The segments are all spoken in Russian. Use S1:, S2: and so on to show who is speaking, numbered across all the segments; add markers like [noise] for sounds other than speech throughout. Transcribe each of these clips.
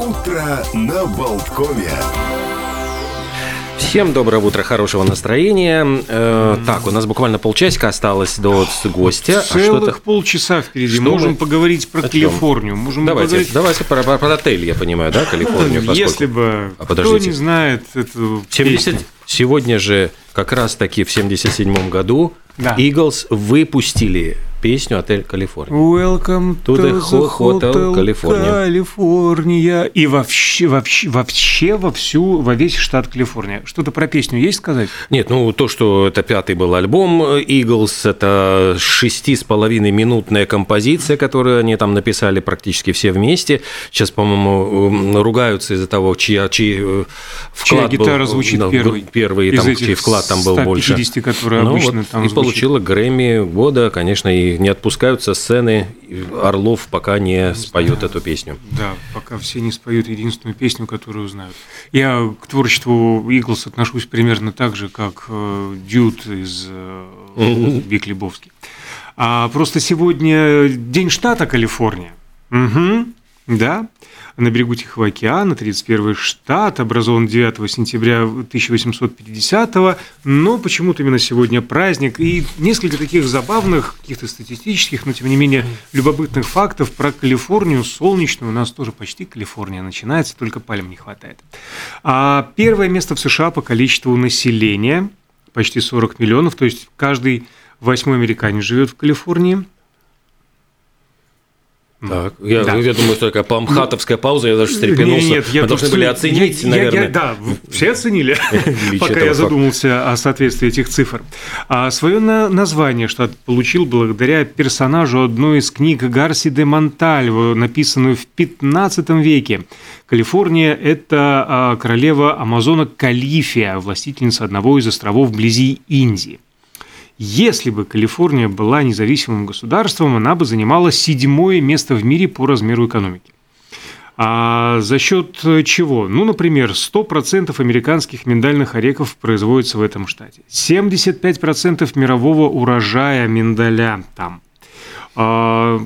S1: Утро на Болткове.
S2: Всем доброе утро, хорошего настроения. Э, так, у нас буквально полчасика осталось до гостя.
S3: Целых а полчаса впереди.
S2: Что
S3: Можем
S2: мы-
S3: поговорить про? Калифорнию. Можем
S2: Давайте,
S3: поговорить...
S2: давайте про, про- про отель, я понимаю, да, Калифорнию? поскольку-
S3: Если бы...
S2: А
S3: Кто
S2: подождите.
S3: не знает эту
S2: 70...
S3: песню?
S2: Сегодня же как раз-таки в 77 году
S3: Да.
S2: Eagles выпустили песню «Отель Калифорния».
S3: Welcome
S2: To the Hotel California.
S3: California. И вообще, вообще, вообще во всю, во весь штат Калифорния. Что-то про песню есть сказать?
S2: Нет, ну то, что это пятый был альбом Eagles, это шести с половиной минутная композиция, которую они там написали практически все вместе. Сейчас, по-моему, ругаются из-за того, чья, чей э,
S3: Чья
S2: вклад
S3: гитара
S2: был,
S3: звучит
S2: да,
S3: первый
S2: первый,
S3: из
S2: там, чей вклад там был больше.
S3: 150, которые
S2: Ну
S3: обычно
S2: вот,
S3: там
S2: и
S3: звучат.
S2: получила Грэмми года, конечно, и не отпускаются сцены Орлов, пока не споют эту песню.
S3: Да, пока все не споют единственную песню, которую знают. Я к творчеству Иглс отношусь примерно так же, как э, Дюд из э, Биг Лебовски. А просто сегодня День штата Калифорния. Мгм, да, на берегу Тихого океана, 31 штат, образован 9 сентября 1850 но почему-то именно сегодня праздник. И несколько таких забавных, каких-то статистических, но тем не менее любопытных фактов про Калифорнию. Солнечную у нас тоже почти Калифорния начинается, только пальм не хватает. А первое место в США по количеству населения, почти 40 миллионов, то есть каждый восьмой американец живет в Калифорнии.
S2: Так, я,
S3: Да.
S2: я думаю, что такая памхатовская пауза, я даже встрепенулся.
S3: Нет, нет, я
S2: Мы должны были оценить,
S3: я- я- я-
S2: наверное.
S3: да, все оценили, [laughs] пока я задумался о соответствии этих цифр. А свое на- название штат получил благодаря персонажу одной из книг Гарси де Монтальво, написанную в 15 веке. Калифорния – это а, королева Амазонок Калифия, властительница одного из островов вблизи Индии. Если бы Калифорния была независимым государством, она бы занимала седьмое место в мире по размеру экономики. А за счет чего? Ну, например, 100% американских миндальных орехов производится в этом штате. 75% мирового урожая миндаля там. А,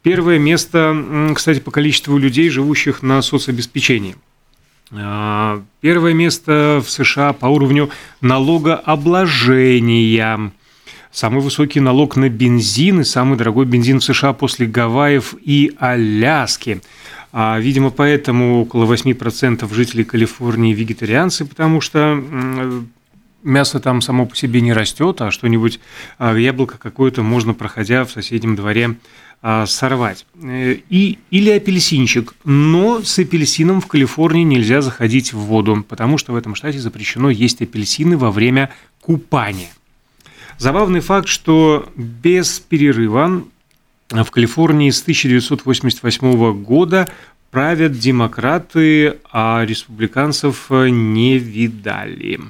S3: Первое место, кстати, по количеству людей, живущих на соцобеспечении. А, Первое место в США по уровню налогообложения. Самый высокий налог на бензин и самый дорогой бензин в США после Гавайев и Аляски. А, Видимо, поэтому около 8% жителей Калифорнии вегетарианцы, потому что мясо там само по себе не растет, а что-нибудь, а, яблоко какое-то можно, проходя в соседнем дворе, а, сорвать. Э, И, или апельсинчик. Но с апельсином в Калифорнии нельзя заходить в воду, потому что в этом штате запрещено есть апельсины во время купания. Забавный факт, что без перерыва в Калифорнии с 1988 года правят демократы, а республиканцев э, не видали.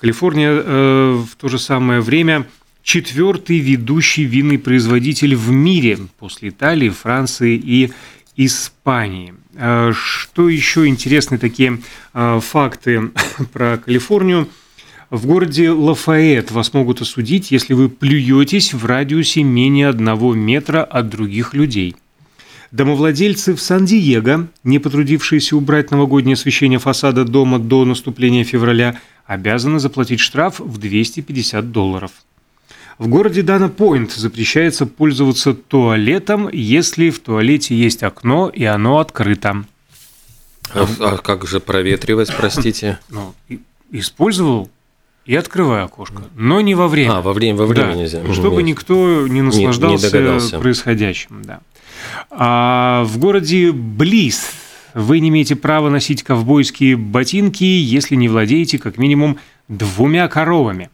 S3: Калифорния э, в то же самое время четвертый ведущий винный производитель в мире после Италии, Франции и Испании. Э, Что еще интересны такие э, факты [coughs] про Калифорнию? В городе Лафайет вас могут осудить, если вы плюетесь в радиусе менее одного метра от других людей. Домовладельцы в Сан-Диего, не потрудившиеся убрать новогоднее освещение фасада дома до наступления февраля, обязаны заплатить штраф в 250 долларов. В городе Дана-Пойнт запрещается пользоваться туалетом, если в туалете есть окно и оно открыто.
S2: А, а как же проветривать, простите? [coughs]
S3: Ну, использовал и открываю окошко, но не во время.
S2: А, во время, во время
S3: Да,
S2: нельзя.
S3: Чтобы
S2: Нет.
S3: никто не наслаждался
S2: догадался.
S3: происходящим. Да. А в городе Близ вы не имеете права носить ковбойские ботинки, если не владеете как минимум двумя коровами.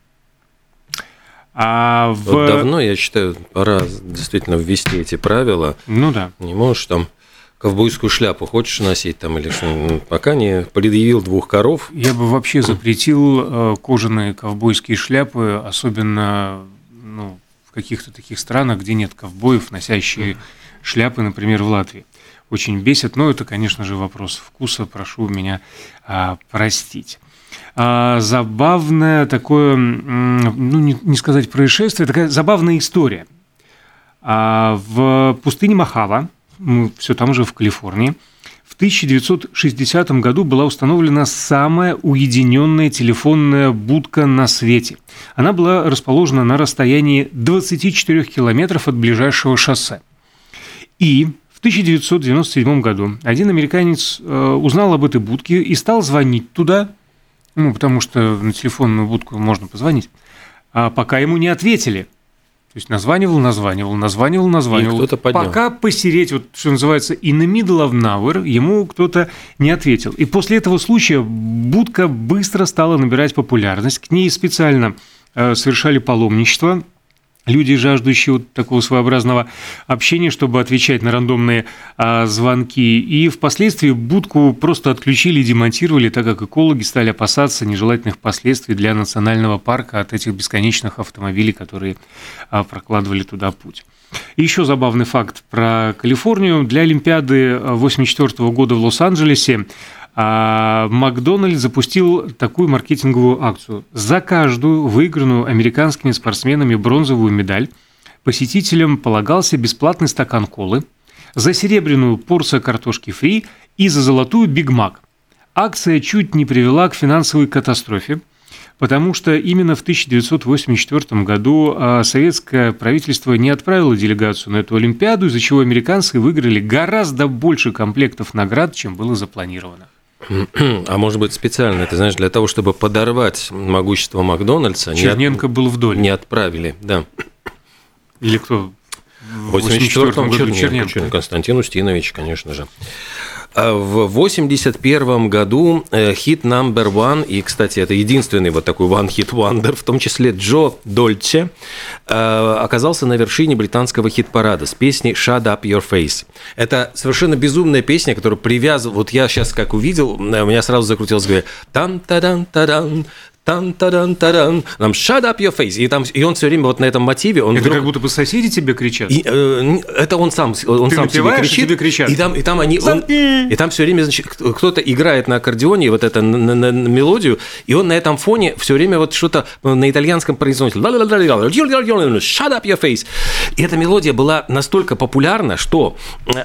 S3: А в...
S2: Вот давно, я считаю, пора действительно ввести эти правила.
S3: Ну да.
S2: Не можешь там ковбойскую шляпу хочешь носить там или что? Ну, Пока не предъявил двух коров.
S3: Я бы вообще запретил э, кожаные ковбойские шляпы, особенно ну, в каких-то таких странах, где нет ковбоев, носящие шляпы, например, в Латвии. Очень бесит, но это, конечно же, вопрос вкуса, прошу меня а, простить. А, забавное такое, ну, не, не сказать происшествие, такая забавная история. А, в пустыне Махава, все там же в Калифорнии, в 1960 году была установлена самая уединенная телефонная будка на свете. Она была расположена на расстоянии 24 километров от ближайшего шоссе. И в 1997 году один американец э, узнал об этой будке и стал звонить туда, ну, потому что на телефонную будку можно позвонить, а пока ему не ответили – то есть названивал, названивал, названивал, названивал.
S2: кто-то поднял.
S3: Пока посереть, вот что называется, in the middle of nowhere, ему кто-то не ответил. И после этого случая будка быстро стала набирать популярность. К ней специально э, совершали паломничество люди, жаждущие вот такого своеобразного общения, чтобы отвечать на рандомные а, звонки. И впоследствии будку просто отключили и демонтировали, так как экологи стали опасаться нежелательных последствий для национального парка от этих бесконечных автомобилей, которые а, прокладывали туда путь. Еще забавный факт про Калифорнию. Для Олимпиады 1984 года в Лос-Анджелесе а Макдональд запустил такую маркетинговую акцию. За каждую выигранную американскими спортсменами бронзовую медаль посетителям полагался бесплатный стакан колы, за серебряную порцию картошки фри и за золотую Биг Мак. Акция чуть не привела к финансовой катастрофе, потому что именно в 1984 году а, советское правительство не отправило делегацию на эту Олимпиаду, из-за чего американцы выиграли гораздо больше комплектов наград, чем было запланировано. [clears throat]
S2: А может быть специально, ты знаешь, для того, чтобы подорвать могущество Макдональдса,
S3: Черненко
S2: не от...
S3: был вдоль.
S2: Не отправили, да.
S3: Или кто?
S2: В 84-м Черненко, Черненко. Константин Устинович, конечно же. А в 1981 году э, хит number one, и, кстати, это единственный вот такой one hit wonder, в том числе Джо Дольче, э, оказался на вершине британского хит-парада с песней «Shut up your face». Это совершенно безумная песня, которая привязывает... Вот я сейчас как увидел, у меня сразу закрутилось в голове «Там-та-дан-та-дан, тан тадан тадан нам shut up your face. И, там, и он все время вот на этом мотиве. Он
S3: это
S2: вдруг...
S3: как будто бы соседи тебе кричат.
S2: И, э, это он сам, он
S3: Ты
S2: сам себе кричит.
S3: тебе кричат.
S2: И там, и там они, он, и там все время значит, кто-то играет на аккордеоне вот это на, на, на, на мелодию, и он на этом фоне все время вот что-то на итальянском произносит. Shut up your face. И эта мелодия была настолько популярна, что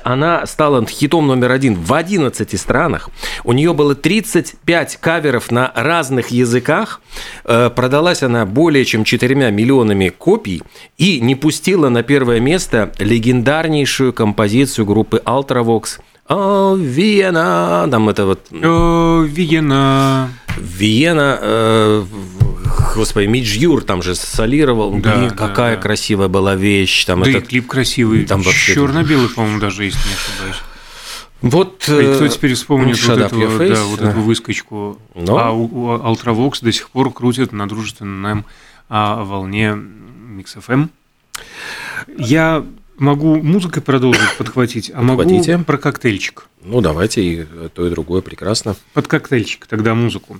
S2: она стала хитом номер один в 11 странах. У нее было 35 каверов на разных языках, Э, продалась она более чем 4 миллионами копий и не пустила на первое место легендарнейшую композицию группы Ultravox «О, Виена!» Там это вот...
S3: «О, Виена!»
S2: Виена, э, господи, Мидж Юр там же солировал. Да, Блин, да, какая да. красивая была вещь. Там
S3: да
S2: этот...
S3: и клип красивый. Там вообще... Черно-белый, по-моему, даже есть, не ошибаюсь.
S2: Вот,
S3: и кто теперь вспомнит вот, этого, да, вот эту выскочку? Но... А у, у Ultravox до сих пор крутят на дружественном а, волне MixFM. Я могу музыкой продолжить [coughs] подхватить, а Подхватите. могу про коктейльчик.
S2: Ну, давайте и то, и другое прекрасно.
S3: Под коктейльчик тогда музыку.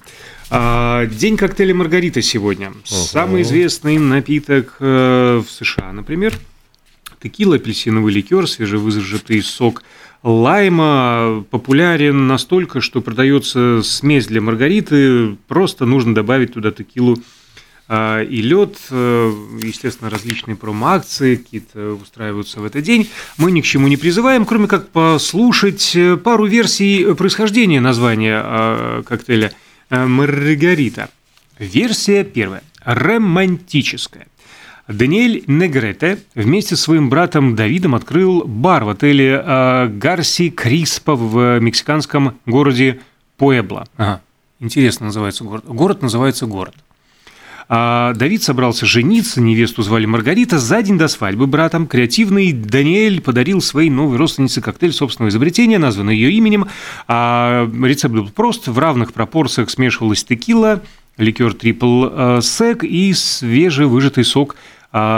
S3: А, День коктейля Маргарита сегодня. Угу. Самый известный напиток э, в США, например. Текила, апельсиновый ликер, свежевыжатый сок – лайма популярен настолько, что продается смесь для маргариты, просто нужно добавить туда текилу а, и лед, э, естественно, различные промо-акции какие-то устраиваются в этот день. Мы ни к чему не призываем, кроме как послушать э, пару версий происхождения названия а, коктейля э, «Маргарита». Версия первая – романтическая. Даниэль Негрете вместе с своим братом Давидом открыл бар в отеле э, Гарси Криспа в мексиканском городе Пуэбло. Ага. Интересно называется город. Город называется город. А Давид собрался жениться, невесту звали Маргарита. За день до свадьбы братом креативный Даниэль подарил своей новой родственнице коктейль собственного изобретения, названный ее именем. А рецепт был прост. В равных пропорциях смешивалась текила, ликер трипл э, сек и свежевыжатый сок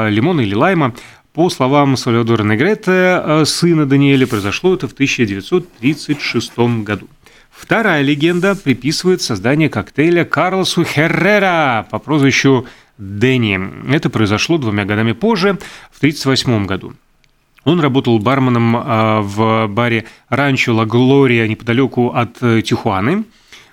S3: лимона или лайма. По словам Сальвадора Негрета, а, сына Даниэля, произошло это в 1936 году. Вторая легенда приписывает создание коктейля Карлосу Херрера по прозвищу Дэнни. Это произошло двумя годами позже, в 1938 году. Он работал барменом а, в баре Ранчо Ла Глория неподалеку от Тихуаны.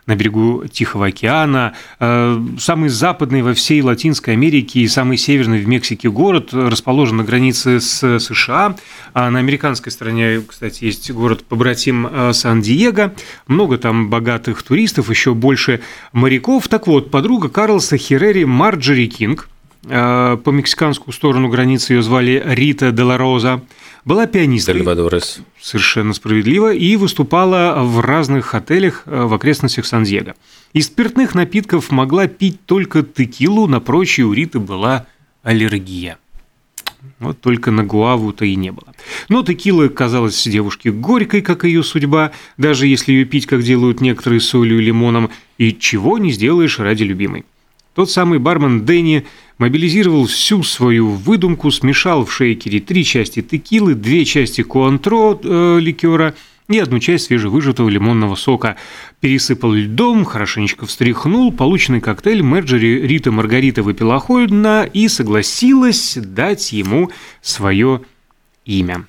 S3: На берегу Тихого океана, э, самый западный во всей Латинской Америке и самый северный в Мексике город, расположен на границе с США. А на американской стороне, кстати, есть город побратим э, Сан-Диего. Много там богатых туристов, еще больше моряков. Так вот, подруга Карлоса Херери Марджери Кинг, э, по мексиканскую сторону границы ее звали Рита Делароза, была пианисткой.
S2: Дальвадорес.
S3: Совершенно справедливо. И выступала в разных отелях э, в окрестностях Сан-Диего. Из спиртных напитков могла пить только текилу, на прочие у Риты была аллергия. Вот только на гуаву-то и не было. Но текила казалась девушке горькой, как ее судьба, даже если ее пить, как делают некоторые, солью и лимоном, и чего не сделаешь ради любимой. Тот самый бармен Дэнни мобилизировал всю свою выдумку, смешал в шейкере три части текилы, две части куантро э, ликера и одну часть свежевыжатого лимонного сока. Пересыпал льдом, хорошенечко встряхнул, полученный коктейль Мерджери Рита Маргарита выпила охотно и согласилась дать ему свое имя.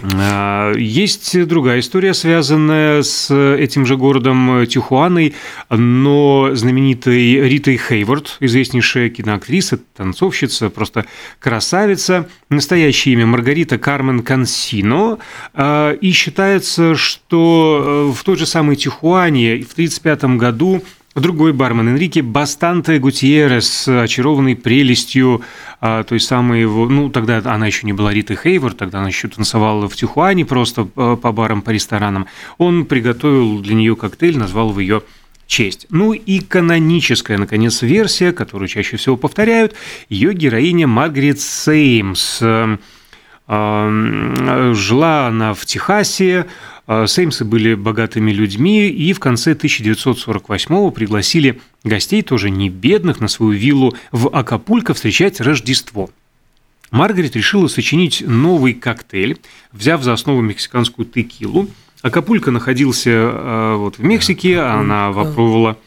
S3: А, есть другая история, связанная с этим же городом Тихуаной, но знаменитой Ритой Хейворд, известнейшая киноактриса, танцовщица, просто красавица, настоящее имя Маргарита Кармен Консино, а, и считается, что в той же самой Тихуане в 1935 году Другой бармен Энрике Бастанте Гутьеррес, очарованный прелестью а, той самой его... Ну, тогда она еще не была Ритой Хейвор, тогда она еще танцевала в Тихуане просто а, по барам, по ресторанам. Он приготовил для нее коктейль, назвал в ее честь. Ну и каноническая, наконец, версия, которую чаще всего повторяют, ее героиня Маргарет Сеймс. А, жила она в Техасе, а, Сеймсы были богатыми людьми и в конце 1948-го пригласили гостей, тоже не бедных, на свою виллу в Акапулько встречать Рождество. Маргарет решила сочинить новый коктейль, взяв за основу мексиканскую текилу. Акапулько находился а, вот в Мексике, она попробовала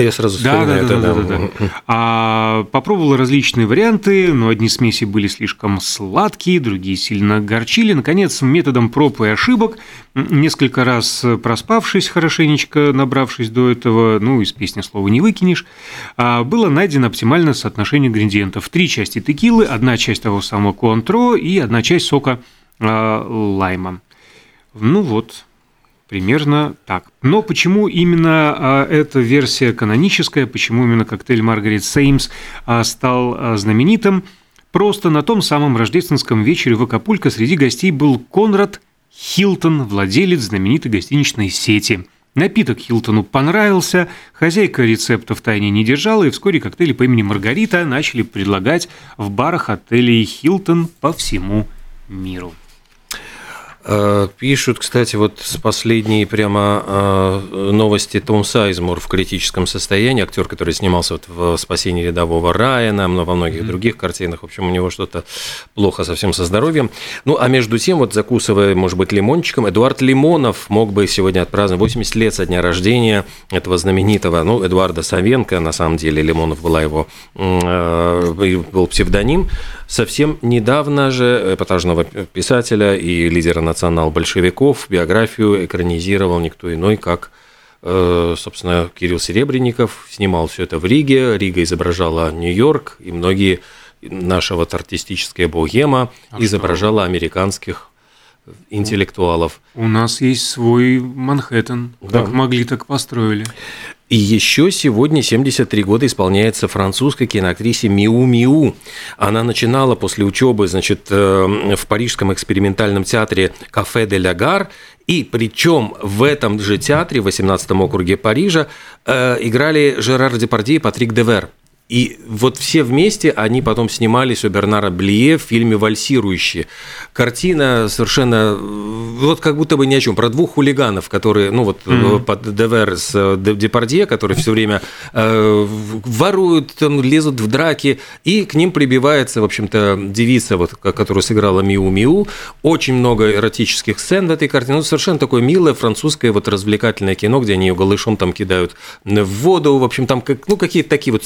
S2: я сразу
S3: да, да, это. Да, да, да, да. А, попробовал различные варианты, но одни смеси были слишком сладкие, другие сильно горчили. Наконец, методом проб и ошибок, несколько раз проспавшись хорошенечко, набравшись до этого, ну, из песни слова не выкинешь, а, было найдено оптимальное соотношение ингредиентов. Три части текилы, одна часть того самого куантро и одна часть сока а, лайма. Ну вот, Примерно так. Но почему именно а, эта версия каноническая, почему именно коктейль Маргарет Сеймс а, стал а, знаменитым? Просто на том самом рождественском вечере в Акапулько среди гостей был Конрад Хилтон, владелец знаменитой гостиничной сети. Напиток Хилтону понравился, хозяйка рецепта в тайне не держала, и вскоре коктейли по имени Маргарита начали предлагать в барах отелей Хилтон по всему миру.
S2: Э, пишут, кстати, вот с последней прямо э, новости Том Сайзмур в критическом состоянии, актер, который снимался вот в «Спасении рядового Райана», во многих mm-hmm. других картинах. В общем, у него что-то плохо совсем со здоровьем. Ну, а между тем, вот закусывая, может быть, лимончиком, Эдуард Лимонов мог бы сегодня отпраздновать 80 лет со дня рождения этого знаменитого, ну, Эдуарда Савенко, на самом деле, Лимонов была его, э, был псевдоним. Совсем недавно же эпатажного писателя и лидера национал-большевиков биографию экранизировал никто иной, как э, собственно, Кирилл Серебренников снимал все это в Риге. Рига изображала Нью-Йорк, и многие наша вот артистическая богема а изображала что? американских интеллектуалов.
S3: У нас есть свой Манхэттен. Да. Как могли, так построили.
S2: И еще сегодня 73 года исполняется французской киноактрисе Миу Миу. Она начинала после учебы, значит, э, в Парижском экспериментальном театре Кафе де ля Гар, и причем в этом же театре, в 18 округе Парижа, э, играли Жерар Депардье и Патрик Девер. И вот все вместе они потом снимались у Бернара Блие в фильме «Вальсирующие». Картина совершенно, вот как будто бы ни о чем, про двух хулиганов, которые, ну вот mm-hmm. под Девер с э, Депардье, которые все время э, воруют, там, лезут в драки, и к ним прибивается, в общем-то, девица, вот, которую сыграла Миу Миу. Очень много эротических сцен в этой картине. Ну, совершенно такое милое французское вот развлекательное кино, где они ее голышом там кидают в воду, в общем, там как, ну, какие-то такие вот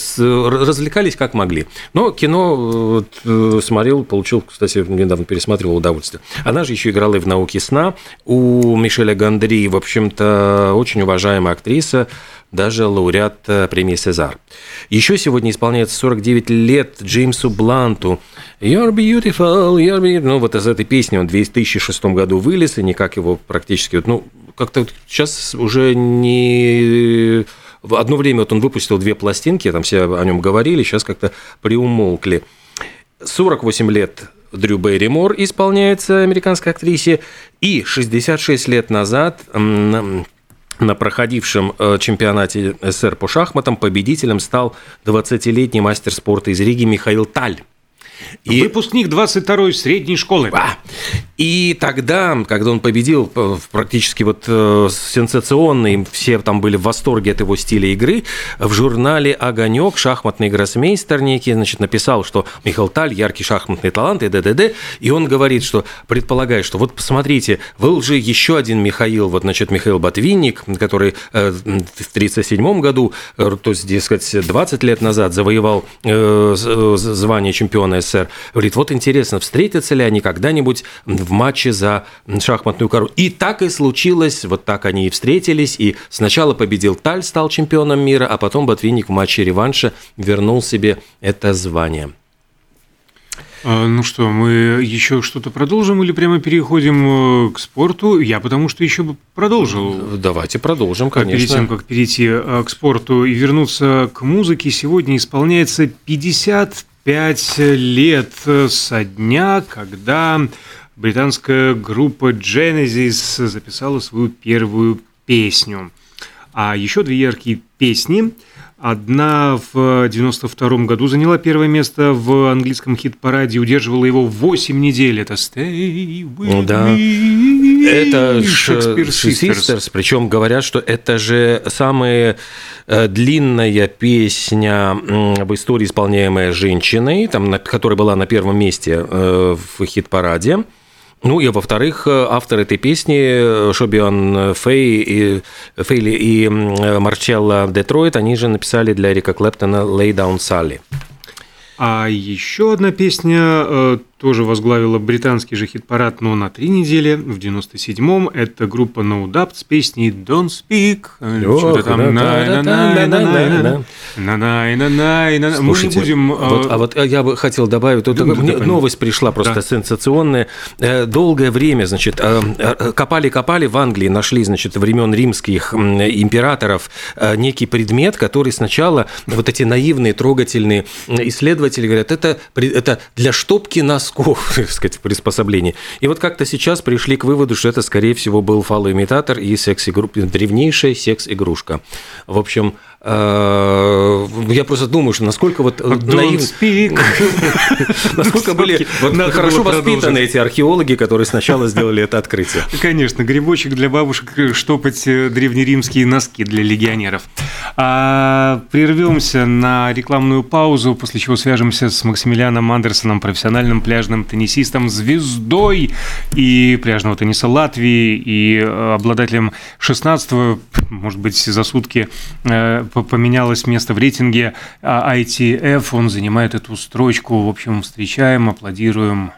S2: развлекались как могли. Но кино э, смотрел, получил, кстати, недавно пересматривал удовольствие. Она же еще играла и в «Науке сна». У Мишеля Гандри, в общем-то, очень уважаемая актриса, даже лауреат премии «Сезар». Еще сегодня исполняется 49 лет Джеймсу Бланту. You're beautiful, you're beautiful. Ну, вот из этой песни он в 2006 году вылез, и никак его практически... Ну, как-то сейчас уже не в одно время вот он выпустил две пластинки, там все о нем говорили, сейчас как-то приумолкли. 48 лет Дрю Берримор исполняется американской актрисе, и 66 лет назад на проходившем э, чемпионате СССР по шахматам победителем стал 20-летний мастер спорта из Риги Михаил Таль.
S3: И... Выпускник 22-й средней школы.
S2: А, и тогда, когда он победил э, практически вот э, сенсационный, все там были в восторге от его стиля игры, в журнале «Огонек» шахматный гроссмейстер некий, значит, написал, что Михаил Таль – яркий шахматный талант и д.д.д. И он говорит, что предполагает, что вот посмотрите, был же еще один Михаил, вот, значит, Михаил Ботвинник, который э, в 1937 году, то есть, дескать, 20 лет назад завоевал звание чемпиона СССР. Говорит, вот интересно, встретятся ли они когда-нибудь в матче за шахматную кору. И так и случилось, вот так они и встретились, и сначала победил Таль, стал чемпионом мира, а потом Ботвинник в матче реванша вернул себе это звание.
S3: А, ну что, мы еще что-то продолжим или прямо переходим э, к спорту? Я потому что еще бы продолжил.
S2: Давайте продолжим, конечно.
S3: Перед тем, как перейти э, к спорту и вернуться к музыке, сегодня исполняется 55 лет со дня, когда британская группа Genesis записала свою первую песню. А еще две яркие песни. Одна в 92 году заняла первое место в английском хит-параде, удерживала его 8 недель. Это «Stay with
S2: да.
S3: me».
S2: Это Шекспир Sisters. Причем говорят, что это же самая э, длинная песня в истории, исполняемая женщиной, там, которая была на первом месте э, в хит-параде. Ну и, во-вторых, автор этой песни Шобиан Фей и, Фейли и Марчелла Детройт, они же написали для Эрика Клэптона «Lay Down Sally».
S3: А еще одна песня э, тоже возглавила британский же хит-парад, но на три недели, в 97-м. Это группа No Doubt с песней Don't Speak. Что-то там... Мы не будем...
S2: А вот я бы хотел добавить, новость пришла просто сенсационная. Долгое время, значит, копали-копали в Англии, нашли, значит, времен римских императоров некий предмет, который сначала вот эти наивные, трогательные исследователи говорят, это для штопки нас носков, [laughs] так сказать, приспособлений. И вот как-то сейчас пришли к выводу, что это, скорее всего, был фалоимитатор и секс-игрушка, древнейшая секс-игрушка. В общем, я просто думаю, что насколько вот наивно... [laughs] Насколько были хорошо воспитаны эти археологи, которые сначала сделали это открытие. [laughs]
S3: Конечно, грибочек для бабушек штопать э, древнеримские носки для легионеров. А, прервемся на рекламную паузу, после чего свяжемся с Максимилианом Андерсоном, профессиональным пляжным теннисистом, звездой и пляжного тенниса Латвии, и э, обладателем 16 может быть, за сутки поменялось место в рейтинге ITF, он занимает эту строчку. В общем, встречаем, аплодируем